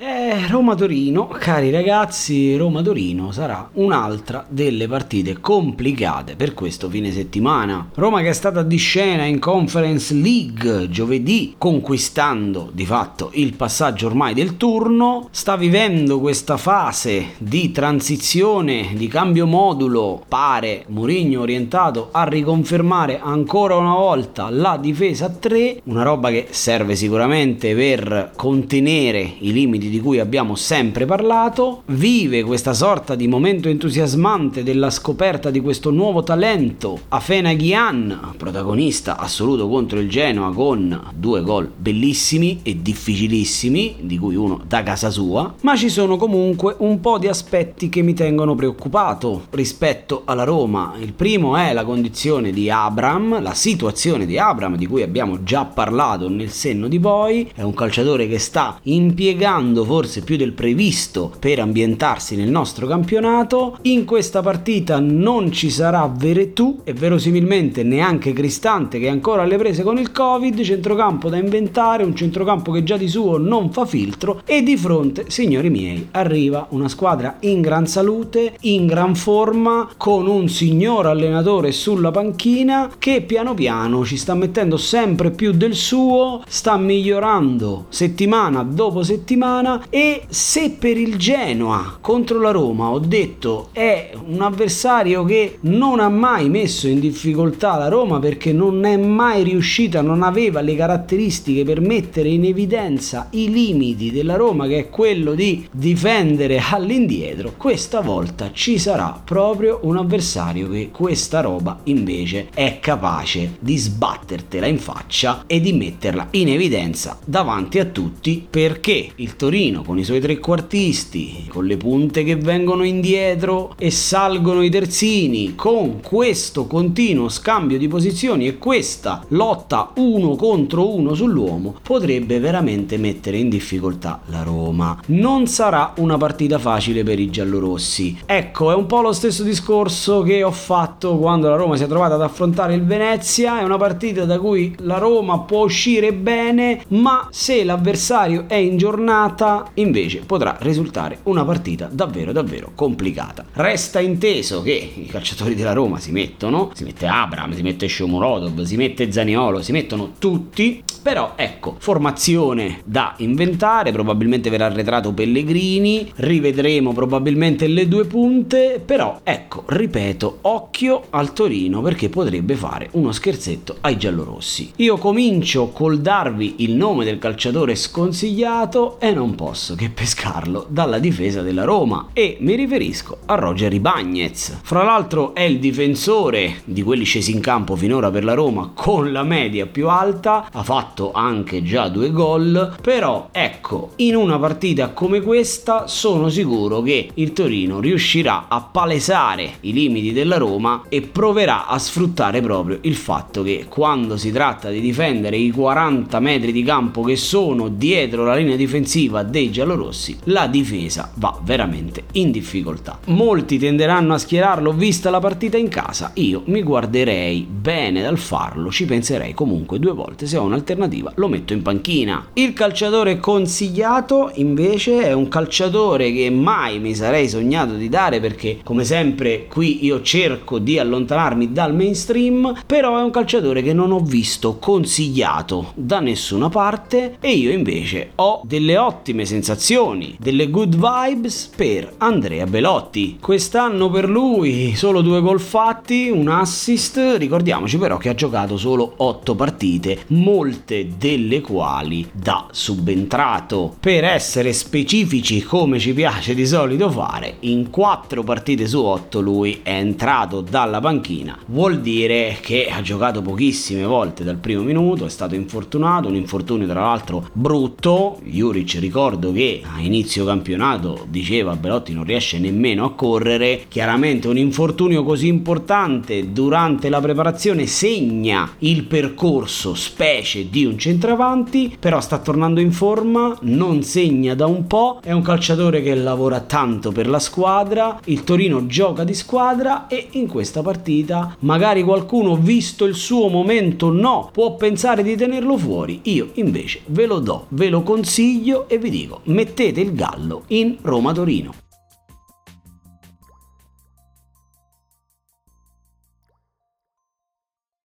Yeah, Eh, Roma-Torino, cari ragazzi, Roma-Torino sarà un'altra delle partite complicate per questo fine settimana. Roma che è stata di scena in Conference League giovedì, conquistando di fatto il passaggio ormai del turno, sta vivendo questa fase di transizione, di cambio modulo, pare Mourinho orientato a riconfermare ancora una volta la difesa a 3, una roba che serve sicuramente per contenere i limiti di cui abbiamo sempre parlato, vive questa sorta di momento entusiasmante della scoperta di questo nuovo talento, Afena Ghian, protagonista assoluto contro il Genoa con due gol bellissimi e difficilissimi, di cui uno da casa sua, ma ci sono comunque un po' di aspetti che mi tengono preoccupato rispetto alla Roma. Il primo è la condizione di Abram, la situazione di Abram di cui abbiamo già parlato nel senno di poi, è un calciatore che sta impiegando lavorando forse più del previsto per ambientarsi nel nostro campionato. In questa partita non ci sarà Veretù e verosimilmente neanche Cristante che è ancora alle prese con il Covid, centrocampo da inventare, un centrocampo che già di suo non fa filtro e di fronte, signori miei, arriva una squadra in gran salute, in gran forma, con un signor allenatore sulla panchina che piano piano ci sta mettendo sempre più del suo, sta migliorando settimana dopo settimana e se per il Genoa contro la Roma ho detto è un avversario che non ha mai messo in difficoltà la Roma perché non è mai riuscita, non aveva le caratteristiche per mettere in evidenza i limiti della Roma che è quello di difendere all'indietro, questa volta ci sarà proprio un avversario che questa roba invece è capace di sbattertela in faccia e di metterla in evidenza davanti a tutti perché il Torino con i suoi trequartisti, con le punte che vengono indietro e salgono i terzini, con questo continuo scambio di posizioni e questa lotta uno contro uno sull'uomo, potrebbe veramente mettere in difficoltà la Roma. Non sarà una partita facile per i giallorossi. Ecco, è un po' lo stesso discorso che ho fatto quando la Roma si è trovata ad affrontare il Venezia, è una partita da cui la Roma può uscire bene, ma se l'avversario è in giornata invece potrà risultare una partita davvero davvero complicata. Resta inteso che i calciatori della Roma si mettono, si mette Abram, si mette Shomurodov, si mette Zaniolo, si mettono tutti, però ecco, formazione da inventare, probabilmente verrà arretrato Pellegrini, rivedremo probabilmente le due punte, però ecco, ripeto, occhio al Torino perché potrebbe fare uno scherzetto ai giallorossi. Io comincio col darvi il nome del calciatore sconsigliato e non posso che pescarlo dalla difesa della Roma e mi riferisco a Roger Ibagnez. Fra l'altro è il difensore di quelli scesi in campo finora per la Roma con la media più alta, ha fatto anche già due gol, però ecco, in una partita come questa sono sicuro che il Torino riuscirà a palesare i limiti della Roma e proverà a sfruttare proprio il fatto che quando si tratta di difendere i 40 metri di campo che sono dietro la linea difensiva dei giallorossi, la difesa va veramente in difficoltà. Molti tenderanno a schierarlo vista la partita in casa, io mi guarderei bene dal farlo, ci penserei comunque due volte, se ho un'alternativa lo metto in panchina. Il calciatore consigliato invece è un calciatore che mai mi sarei sognato di dare perché come sempre qui io cerco di allontanarmi dal mainstream, però è un calciatore che non ho visto consigliato da nessuna parte e io invece ho delle ottime sensazioni, delle good vibes per Andrea Belotti. Quest'anno per lui solo due gol fatti, un assist, ricordiamoci però che ha giocato solo 8 partite, molte delle quali da subentrato. Per essere specifici come ci piace di solito fare, in 4 partite su 8 lui è entrato dalla panchina, vuol dire che ha giocato pochissime volte dal primo minuto, è stato infortunato, un infortunio tra l'altro brutto, Juric ricordo che a inizio campionato diceva Belotti non riesce nemmeno a correre, chiaramente un infortunio così importante durante la preparazione segna il percorso specie di di un centravanti, però sta tornando in forma, non segna da un po', è un calciatore che lavora tanto per la squadra, il Torino gioca di squadra e in questa partita magari qualcuno visto il suo momento no, può pensare di tenerlo fuori, io invece ve lo do, ve lo consiglio e vi dico mettete il gallo in Roma-Torino.